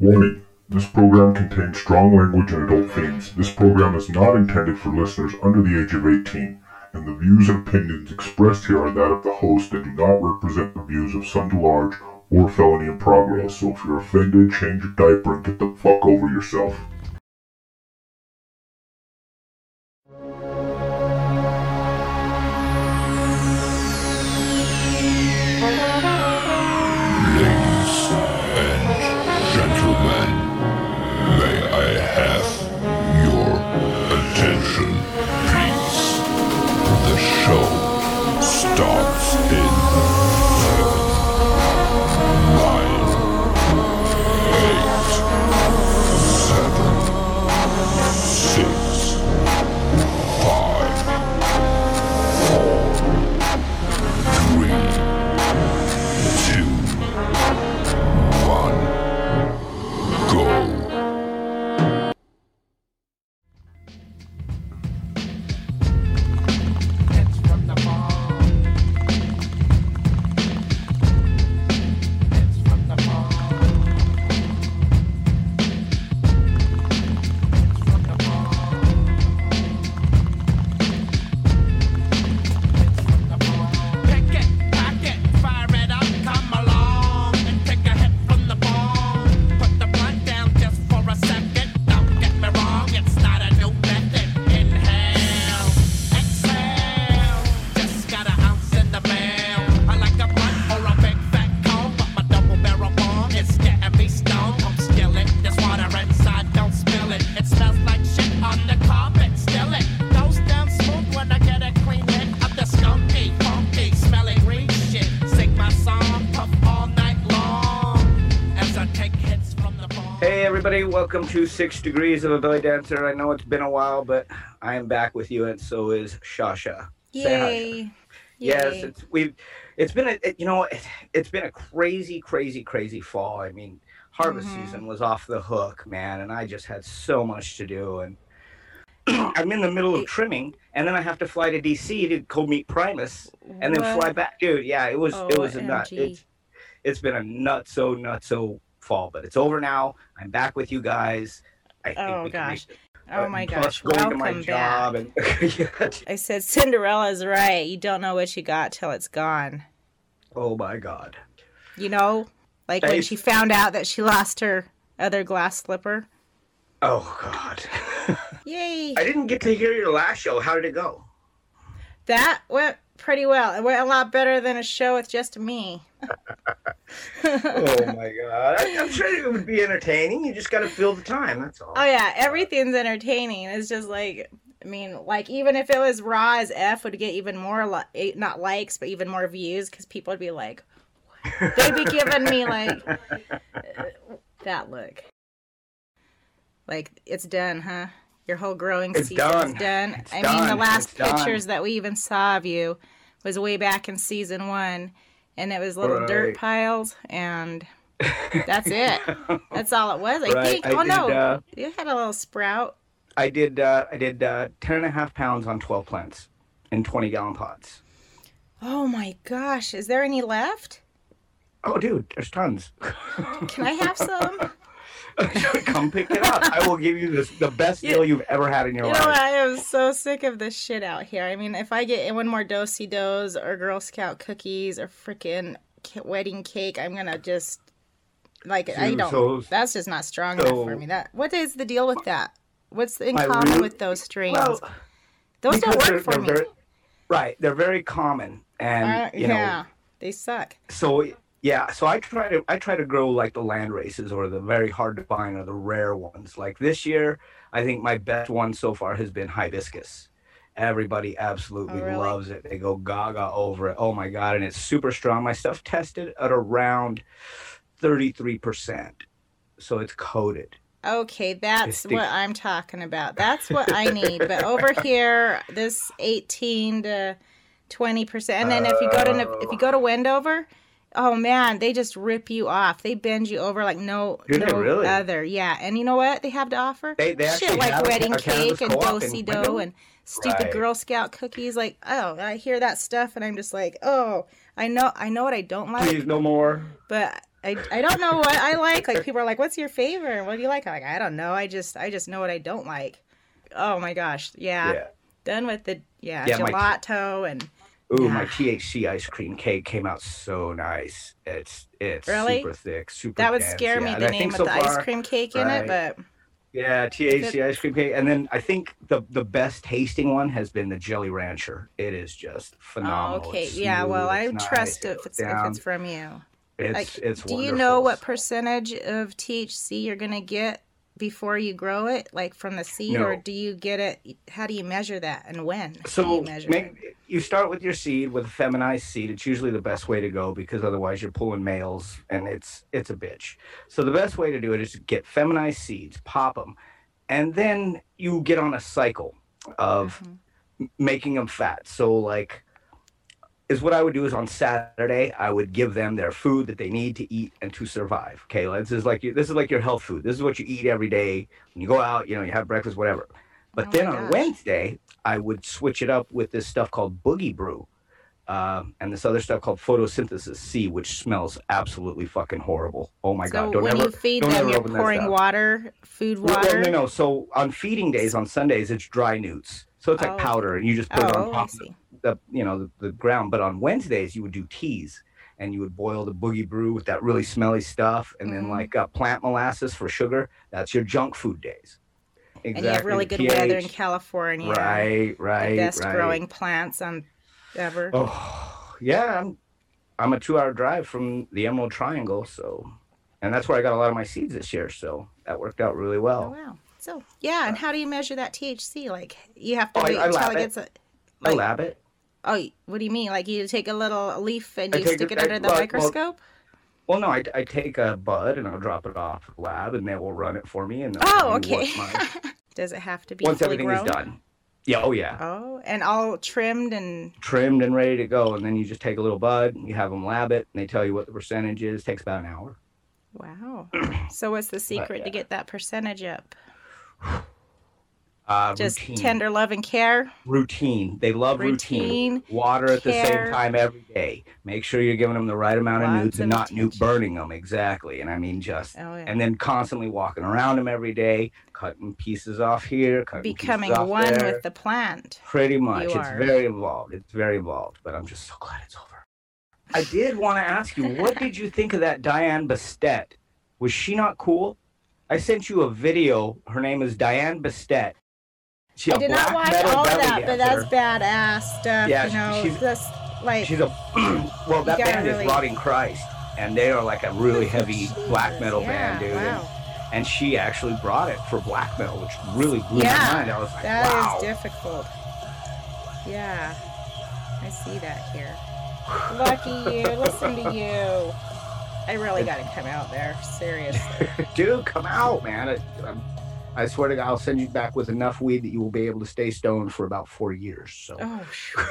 Warning. This program contains strong language and adult themes. This program is not intended for listeners under the age of 18, and the views and opinions expressed here are that of the host and do not represent the views of Sun Large or Felony in Progress. So if you're offended, change your diaper and get the fuck over yourself. Welcome to Six Degrees of a Belly Dancer. I know it's been a while, but I am back with you, and so is Shasha. Say hi, Yay. Yes, it's we've it's been a it, you know it, it's been a crazy, crazy, crazy fall. I mean, harvest Mhm. season was off the hook, man, and I just had so much to do, and I'm in the middle of trimming, and then I have to fly to DC to go meet Primus, and then fly back, dude. Yeah, it was it was a nut. It's it's been a nutso nutso fall, but it's over now. I'm back with you guys. I Oh, gosh. Oh Uh, my gosh. my Welcome job back. and I said Cinderella's right. You don't know what you got till it's gone. oh my god. You know? Like when she found out that she lost her other glass slipper. Oh god. Yay. I didn't get to hear your last show. How did it go? That went pretty well. It went a lot better than a show with just me. Oh my god. I, I'm sure it would be entertaining. You just got to fill the time. That's all. Oh yeah, everything's entertaining. It's just like I mean, like even if it was raw as f, would get even more li- eh, not likes, but even more views because people would be like, they'd be giving me like that look. Like it's done, huh? Your whole growing It's season's done. done. It's I mean, the last It's done. pictures that we even saw of you was way back in season one, and it was little dirt piles, and that's it. That's all it was. I Right, think. I oh did, no, uh, you had a little sprout. I did. Uh, I did uh, ten and a half pounds on twelve plants in twenty gallon pots. Oh my gosh, is there any left? Oh, dude, there's tons. Can I have some? Come pick it up. I will give you this, the best deal you've ever had in your You know life. what? I am so sick of this shit out here. I mean, if I get one more dosey dos or Girl Scout cookies or freaking wedding cake, I'm gonna just like I don't. so- that's just not strong so- enough for me. That what is the deal with that? What's in common root- with those strains? Well, those don't work for me. very, right, they're very common, and Uh, you know, yeah, they suck. so yeah so i try to i try to grow like the land races or the very hard to find or the rare ones like this year i think my best one so far has been hibiscus everybody oh, absolutely Oh, really? loves it they go gaga over it oh my god and it's super strong my stuff tested at around 33% so it's coated Okay, that's what I'm talking about. That's what I need. But over here, this 18 to 20 percent, and then if you go to if you go to Wendover, oh man, they just rip you off. They bend you over like no no really? other. Yeah, and you know what they have to offer? They- they Shit like wedding cake and do and stupid Right. Girl Scout cookies. Like oh, I hear that stuff and I'm just like oh, I know I know what I don't like, please no more but I, I don't know what I like. Like people are like, "What's your favorite? What do you like?" I'm like, I don't know. I just I just know what I don't like. Oh my gosh, yeah. Yeah. Done with the yeah, Yeah, my- gelato and Ooh, my THC ice cream cake came out so nice. It's it's Really? super thick, super. that would dense, scare me. yeah. The I name of so the ice cream cake in right. it, but Yeah, THC it- ice cream cake, and then I think the the best tasting one has been the Jelly Rancher. It is just oh, phenomenal. okay, It's yeah. Well, I it's trust nice, if it's down. if it's from you. It's Like, it's do you know what percentage of THC you're gonna get before you grow it, like from the seed, or do you get it? How do you measure that, and when? So you measure make, it? you start with your seed with a feminized seed. It's usually the best way to go because otherwise you're pulling males and it's it's a bitch. So the best way to do it is to get feminized seeds, pop them, and then you get on a cycle of Mm-hmm. making them fat. So like is what I would do is on Saturday I would give them their food that they need to eat and to survive. Okay, this is like your- this is like your health food. This is what you eat every day when you go out. You know, you have breakfast, whatever. But Oh then on. Wednesday, I would switch it up with this stuff called Boogie Brew, um, and this other stuff called Photosynthesis C, which smells absolutely fucking horrible. Oh my so god! Don't when ever, you feed don't them, you're pouring water, food water. No, no, no. So on feeding days on Sundays, it's dry newts. So it's like Oh. powder, and you just put it on Oh, top. The you know the, the ground. But on Wednesdays, you would do teas, and you would boil the boogie brew with that really smelly stuff, and then Mhm. like uh, plant molasses for sugar. That's your junk food days. Exactly. And you have really good weather in. California. Right, right, The best right. growing plants on ever. Oh, yeah. I'm, I'm a two-hour drive from the Emerald Triangle, so, and that's where I got a lot of my seeds this year. So that worked out really well. Oh, wow. So yeah, and how do you measure that THC? Like you have to Oh, I- wait I until lab it gets a. I Like, lab it. Oh, what do you mean? Like you take a little leaf and you stick it- it I- under the well, well, microscope? Well, no, I, I take a bud and I'll drop it off lab, and they will run it for me. And oh, okay. Does it have to be once everything grown? is done. Yeah. Oh, yeah. Oh, and all trimmed and Trimmed and ready to go, and then you just take a little bud, you have them lab it, and they tell you what the percentage is. It takes about an hour. wow. so what's the secret to yeah. get that percentage up? Uh, Just routine. tender love and care. routine. They love routine. Routine, Water at the same time every day. Make sure you're giving them the right amount of Lots newts and not newt burning them. Exactly. And I mean just Oh yeah. and then constantly walking around them every day, cutting pieces off here, cutting Becoming pieces off one there. with the plant. Pretty much. You It's are. very involved. It's very involved. But I'm just so glad it's over. I did want to ask you, what did you think of that Diane Bastet? Was she not cool? I sent you a video. Her name is Diane Bastet. She I did not watch all of that, but that's badass stuff. Yeah, you know, she's- just like She's a well. That band really- is Rotting Christ, and they are like a really heavy black metal yeah, band, dude. And, Wow. and she actually brought it for black metal, which really blew Yeah, my mind. I was like, That is wow. difficult. Yeah, I see that here. Lucky you. Listen to you. I really got to come out there. Seriously. dude, come out, man. I, I'm- I swear to God, I'll send you back with enough weed that you will be able to stay stoned for about four years. So. Oh,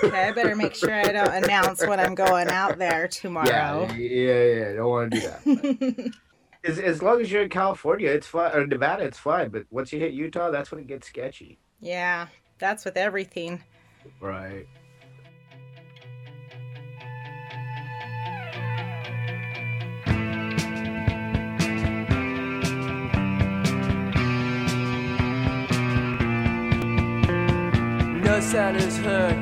okay. I better make sure I don't announce when I'm going out there tomorrow. yeah, yeah. Yeah. Don't want to do that. as, as long as you're in California, it's fine. Or Nevada, it's fine. But once you hit Utah, that's when it gets sketchy. yeah, that's with everything. Right. No sound is heard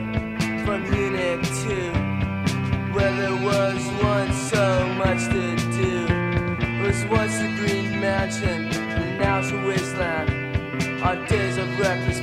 from Unit 2 Where there was once so much to do. It was once a green mansion, and now it's a wasteland. Our days of reckless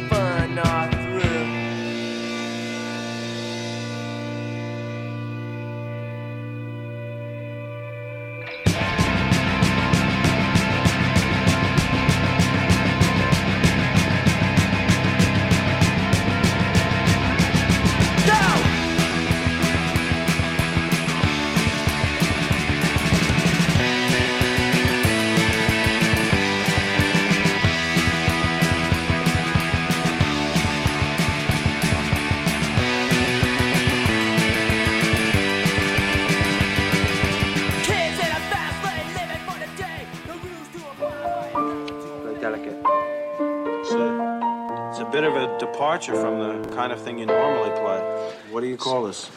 abide It's a, it's a bit of a departure from the kind of thing you normally play. What do you call this?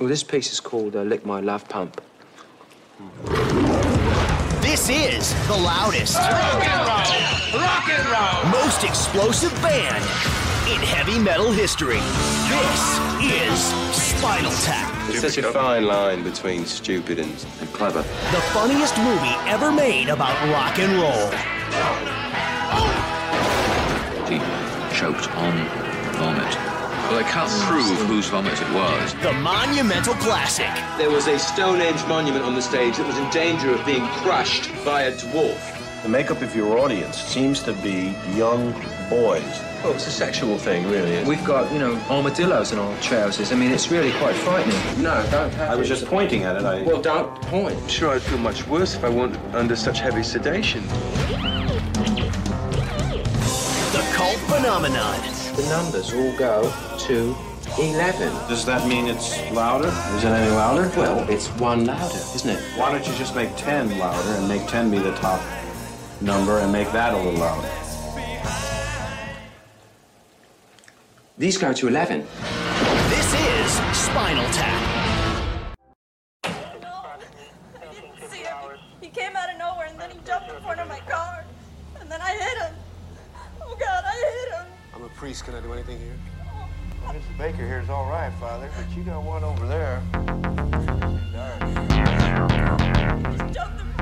Well, this piece is called uh, Lick My Love Pump. This is the loudest, rock and roll, rock and roll, most explosive band in heavy metal history. This is Spinal Tap, It's such a fine line between stupid and, and clever. the funniest movie ever made about rock and roll. He choked on vomit. Well, I can't prove whose vomit it was. The monumental classic. There was a Stone Age monument on the stage that was in danger of being crushed by a dwarf. The makeup of your audience seems to be young boys. Oh, it's a sexual thing, really. We've got, you know, armadillos in our trousers. I mean, it's really quite frightening. No, don't. I was just pointing at it. I, Well, don't point. I'm sure I'd feel much worse if I weren't under such heavy sedation. The cult phenomenon. The numbers all go to 11. does that mean it's louder? Is it any louder? Well, it's one louder, isn't it? Why don't you just make 10 louder and make 10 be the top number and make that a little louder? These go to 11. This is Spinal Tap. I didn't see him. He came out of nowhere and then he jumped in front of my car. And then I hit him. Oh God, I hit him. I'm a priest. Can I do anything here? Mr. Baker here is all right, Father, but you got one over there. He just jumped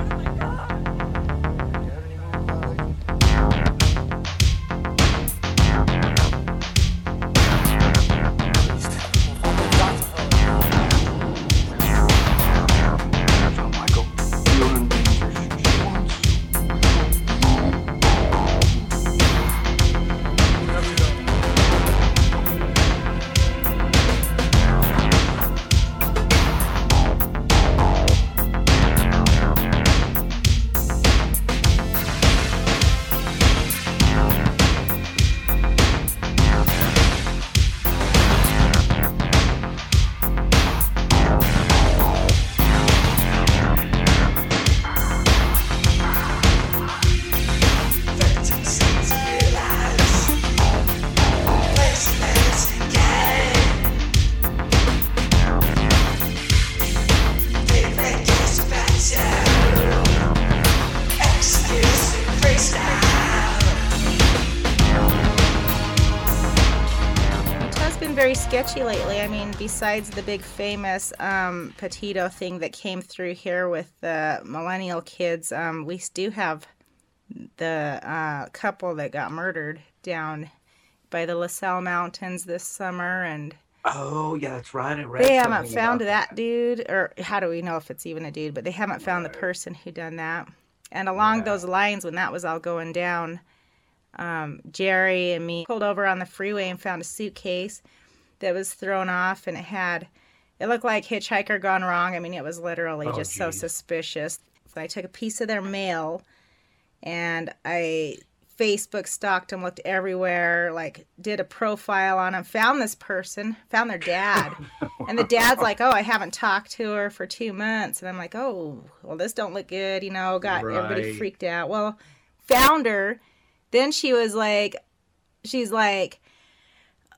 sketchy lately. I mean, besides the big famous um, Petito thing that came through here with the millennial kids, um, we do have the uh, couple that got murdered down by the La Sal Mountains this summer, and Oh yeah, that's right. I read they haven't found about that dude, or how do we know if it's even a dude? But they haven't found the person who done that. And along those lines, when that was all going down, um, Jerry and me pulled over on the freeway and found a suitcase that was thrown off, and it had it looked like hitchhiker gone wrong. I mean, it was literally Oh, just so suspicious. I took a piece of their mail, and I Facebook stalked them, looked everywhere, like did a profile on them, found this person, found their dad. and the dad's like, Oh, I haven't talked to her for two months. And I'm like, Oh, well, this don't look good, you know, got everybody freaked out. Well, found her. Then she was like, She's like,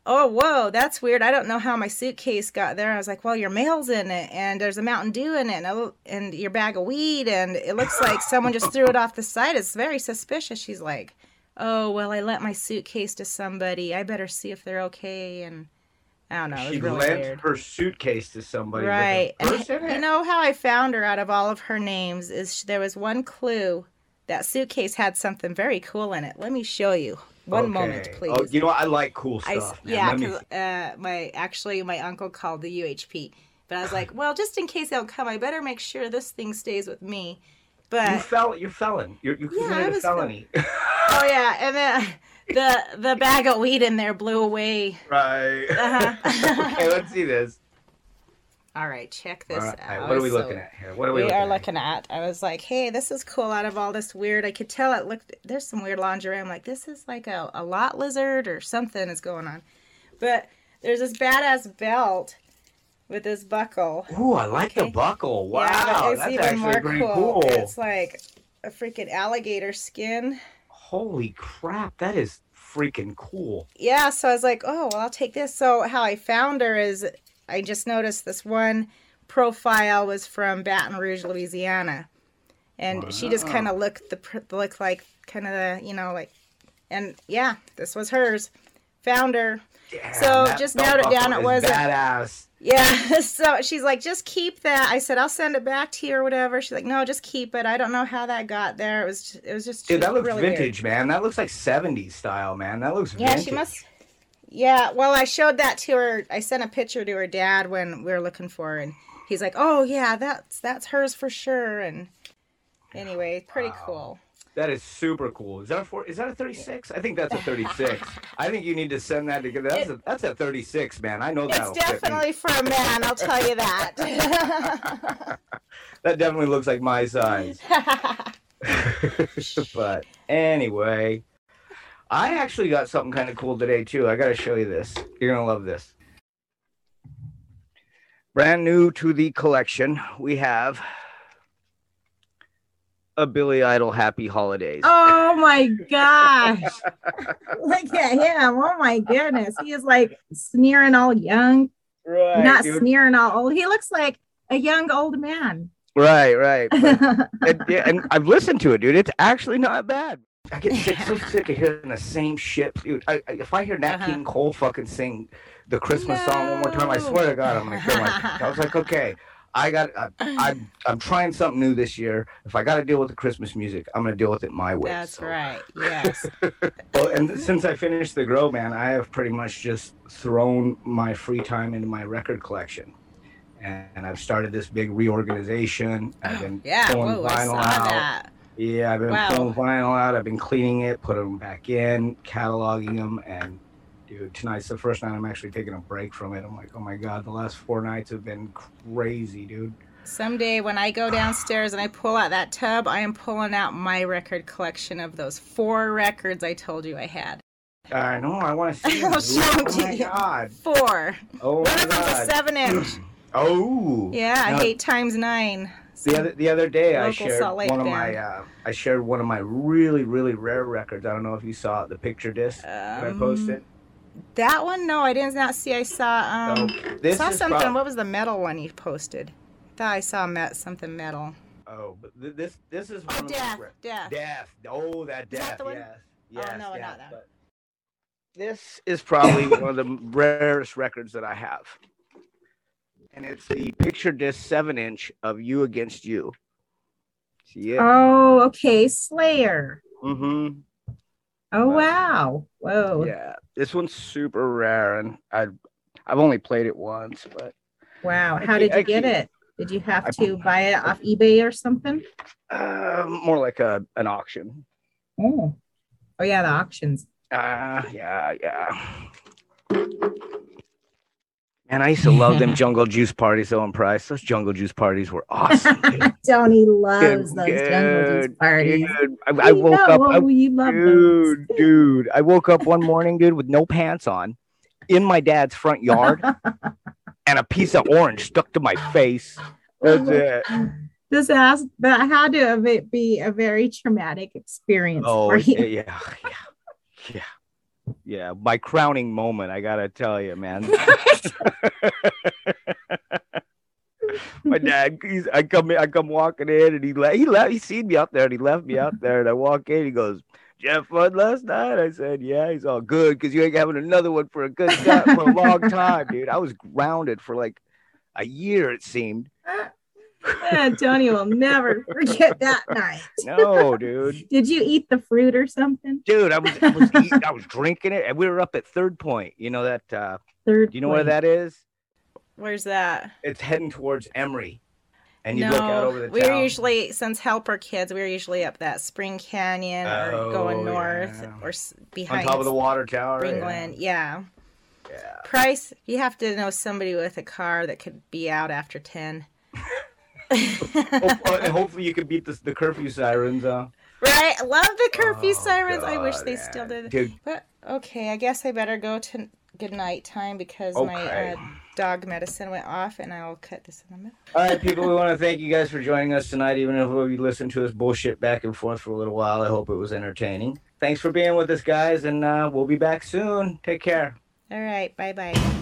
Oh, whoa, that's weird. I don't know how my suitcase got there. I was like, Well, your mail's in it, and there's a Mountain Dew in it, and, a, and your bag of weed, and it looks like someone just threw it off the side. It's very suspicious. She's like, Oh, well, I lent my suitcase to somebody. I better see if they're okay. And I don't know. She really lent weird. her suitcase to somebody. Right. And you know how I found her out of all of her names is sh- there was one clue. That suitcase had something very cool in it. Let me show you. One moment, please. Oh, you know what? I like cool stuff. man. yeah, Let me because uh, my actually my uncle called the UHP, but I was like, well, just in case they don't come, I better make sure this thing stays with me. But you fell. You're felon. You're, you Yeah, committed a was fel- felony. oh yeah, and then the the bag of weed in there blew away. right. Uh-huh. okay, let's see this. All right, check this right, out. what are we So- looking at here? What are we, we looking are at? looking at. I was like, hey, this is cool. Out of all this weird, I could tell it looked. There's some weird lingerie. I'm like, this is like a, a lot lizard or something is going on. But there's this badass belt with this buckle. Ooh, I like the buckle. Wow, yeah, it's that's even actually more pretty cool. cool. It's like a freaking alligator skin. Holy crap, that is freaking cool. yeah, so I was like, oh, well, I'll take this. So how I found her is I just noticed this one profile was from Baton Rouge, Louisiana. and she just kind of looked the looked like kind of the you know like, and yeah, this was hers. Found her. so just narrowed it down. It wasn't. badass. Yeah. So she's like, just keep that. I said, I'll send it back to you or whatever. She's like, no, just keep it. I don't know how that got there. It was, just, it was just. Dude, that looks really weird. vintage, man. That looks like 70s style, man. That looks Yeah, vintage. she must. Yeah, well, I showed that to her. I sent a picture to her dad when we were looking for her, and he's like, "Oh yeah, that's that's hers for sure." And anyway, pretty cool. That is super cool. Is that a four? Is that a 36? I think that's a 36. I think you need to send that together. That's a that's a 36, man. I know that. It's definitely for a man. I'll tell you that. That definitely looks like my size. but anyway, I actually got something kind of cool today too. I got to show you this. You're gonna love this. Brand new to the collection, we have a Billy Idol Happy Holidays. oh my gosh! Look at him! Oh my goodness, he is like sneering all young, Right, not dude. sneering all old. He looks like a young old man. Right, right. But- and, and I've listened to it, dude. It's actually not bad. I get sick, so sick of hearing the same shit, dude. I, I, if I hear Nat Uh-huh. King Cole fucking sing the Christmas song one more time, I swear to God, I'm gonna kill myself. I was like, okay, I got, I, I'm, I'm trying something new this year. If I got to deal with the Christmas music, I'm gonna deal with it my way. That's right. Yes. Well, and since I finished the grow, man, I have pretty much just thrown my free time into my record collection. And, I've started this big reorganization. I've been Yeah. Whoa, I vinyl saw out. that. Yeah, I've been Wow. pulling vinyl out. I've been cleaning it, putting them back in, cataloging them, and dude, tonight's the first night I'm actually taking a break from it. I'm like, oh my god, the last four nights have been crazy, dude. Someday when I go downstairs and I pull out that tub, I am pulling out my record collection of those four records I told you I had. I know, I want to see. them, I'll dude. oh to my you. god. Four. Oh One my of them's a god. seven inch. Oh. Yeah, eight times nine. The other the other day, I shared one of my uh, I shared one of my really really rare records. I don't know if you saw it, the picture disc that I Um, posted. That one? No, I did not see. I saw um Oh, saw something. prob- what was the metal one you posted? I Thought I saw met something metal. Oh, but th- this this is one Oh, death, my death. Death. Oh, that death. that one? Yes. Oh, Yes. no, not that. but This is probably one of the rarest records that I have, and it's the picture disc seven inch of "You Against You." See it? Oh, okay, Slayer. Mm-hmm. Oh wow. Whoa. Yeah, this one's super rare, and I I've only played it once, but Wow. How did you get it? Did you have to buy it off eBay or something? uh, more like a an auction. Oh. Oh yeah, the auctions. Uh, yeah, yeah. And I used to love them jungle juice parties, though, in Price. Those jungle juice parties were awesome. dude. Tony loves Dude, those jungle juice parties. dude. I, I We woke up. I, know love dude, dude. I woke up one morning, dude, with no pants on, in my dad's front yard, and a piece of orange stuck to my face. That's oh, it. This has that had to be a very traumatic experience Oh for you. yeah, yeah, yeah, yeah. My crowning moment, I gotta tell you, man. My dad, he's, I come, in, I come walking in, and he left. He left. He seen me out there, and he left me out there. And I walk in, he goes, "Jeff fun last night." I said, "Yeah." He's all good because you ain't having another one for a good time, for a long time, dude. I was grounded for like a year, it seemed. Eh, Tony will never forget that night. No, dude. Did you eat the fruit or something? Dude, I was I was, eating, I was drinking it, and we were up at Third Point. You know that? Uh, Third. Do you know point. where that is? Where's that? It's heading towards Emery. And you no, look out over the we town. usually since Helper kids, we're usually up that Spring Canyon oh, or going oh, north yeah. or behind on top of the water tower. Springland, yeah. yeah. Yeah. Price, you have to know somebody with a car that could be out after 10. and hopefully you can beat the, the curfew sirens uh Right, I love the curfew sirens. I wish Oh, God, they still did. dude. But okay, I guess I better go to good night time because my uh, dog medicine went off, and I'll cut this in the middle. all right people we want to thank you guys for joining us tonight even if we listened to us bullshit back and forth for a little while i hope it was entertaining thanks for being with us guys and uh we'll be back soon take care All right, bye bye.